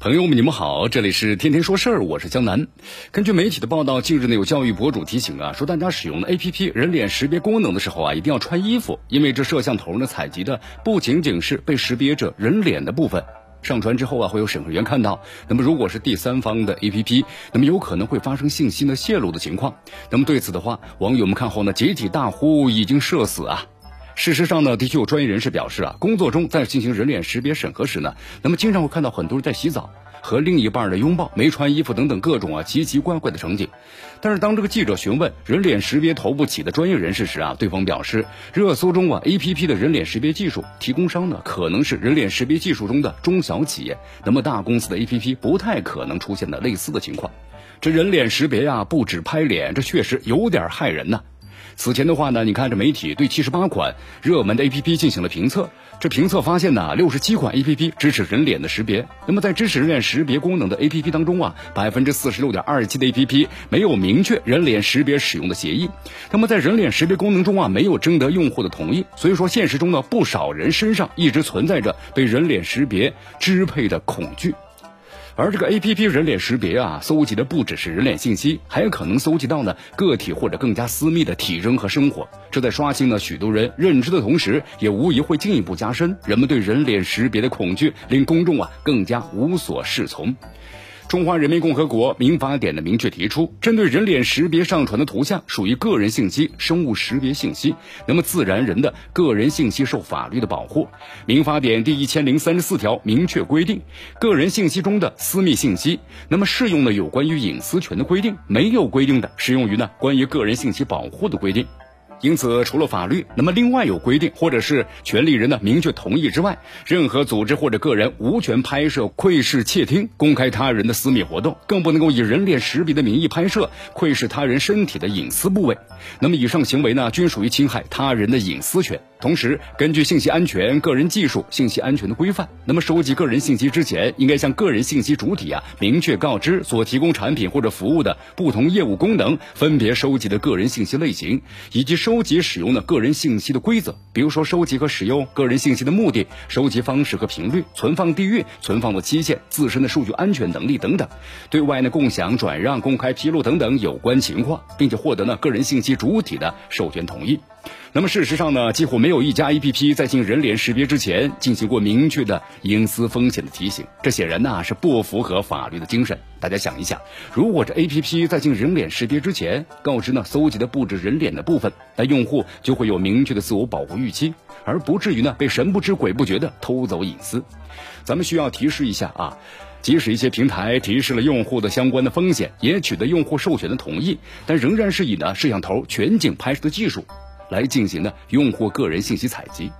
朋友们，你们好，这里是天天说事儿，我是江南。根据媒体的报道，近日呢有教育博主提醒啊，说大家使用的 A P P 人脸识别功能的时候啊，一定要穿衣服，因为这摄像头呢采集的不仅仅是被识别者人脸的部分，上传之后啊会有审核员看到。那么如果是第三方的 A P P，那么有可能会发生信息的泄露的情况。那么对此的话，网友们看后呢集体大呼已经社死啊。事实上呢，的确有专业人士表示啊，工作中在进行人脸识别审核时呢，那么经常会看到很多人在洗澡和另一半的拥抱、没穿衣服等等各种啊奇奇怪怪的场景。但是当这个记者询问人脸识别投不起的专业人士时啊，对方表示，热搜中啊 A P P 的人脸识别技术提供商呢可能是人脸识别技术中的中小企业，那么大公司的 A P P 不太可能出现的类似的情况。这人脸识别呀，不止拍脸，这确实有点害人呐。此前的话呢，你看这媒体对七十八款热门的 A P P 进行了评测，这评测发现呢，六十七款 A P P 支持人脸的识别。那么在支持人脸识别功能的 A P P 当中啊，百分之四十六点二七的 A P P 没有明确人脸识别使用的协议。那么在人脸识别功能中啊，没有征得用户的同意。所以说，现实中呢，不少人身上一直存在着被人脸识别支配的恐惧。而这个 A P P 人脸识别啊，搜集的不只是人脸信息，还有可能搜集到呢个体或者更加私密的体征和生活。这在刷新了许多人认知的同时，也无疑会进一步加深人们对人脸识别的恐惧，令公众啊更加无所适从。中华人民共和国民法典的明确提出，针对人脸识别上传的图像属于个人信息、生物识别信息，那么自然人的个人信息受法律的保护。民法典第一千零三十四条明确规定，个人信息中的私密信息，那么适用的有关于隐私权的规定，没有规定的适用于呢关于个人信息保护的规定。因此，除了法律，那么另外有规定或者是权利人的明确同意之外，任何组织或者个人无权拍摄、窥视、窃听、公开他人的私密活动，更不能够以人脸识别的名义拍摄、窥视他人身体的隐私部位。那么以上行为呢，均属于侵害他人的隐私权。同时，根据信息安全、个人技术信息安全的规范，那么收集个人信息之前，应该向个人信息主体啊明确告知所提供产品或者服务的不同业务功能、分别收集的个人信息类型以及收集使用的个人信息的规则，比如说收集和使用个人信息的目的、收集方式和频率、存放地域、存放的期限、自身的数据安全能力等等，对外呢共享、转让、公开披露等等有关情况，并且获得呢个人信息主体的授权同意。那么事实上呢，几乎没有一家 A P P 在进行人脸识别之前进行过明确的隐私风险的提醒，这显然呢是不符合法律的精神。大家想一想，如果这 A P P 在进行人脸识别之前告知呢搜集的不止人脸的部分，那用户就会有明确的自我保护预期，而不至于呢被神不知鬼不觉的偷走隐私。咱们需要提示一下啊，即使一些平台提示了用户的相关的风险，也取得用户授权的同意，但仍然是以呢摄像头全景拍摄的技术。来进行的用户个人信息采集，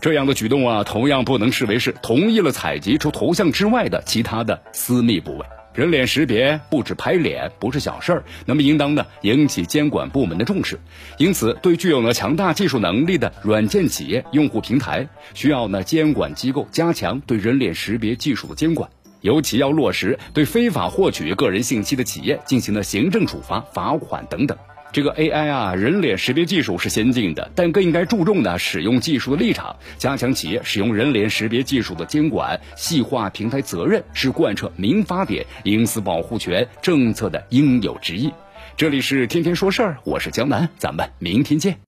这样的举动啊，同样不能视为是同意了采集除头像之外的其他的私密部位。人脸识别不止拍脸，不是小事儿，那么应当呢引起监管部门的重视。因此，对具有了强大技术能力的软件企业、用户平台，需要呢监管机构加强对人脸识别技术的监管，尤其要落实对非法获取个人信息的企业进行了行政处罚、罚款等等。这个 AI 啊，人脸识别技术是先进的，但更应该注重呢使用技术的立场，加强企业使用人脸识别技术的监管，细化平台责任，是贯彻民法典隐私保护权政策的应有之义。这里是天天说事儿，我是江南，咱们明天见。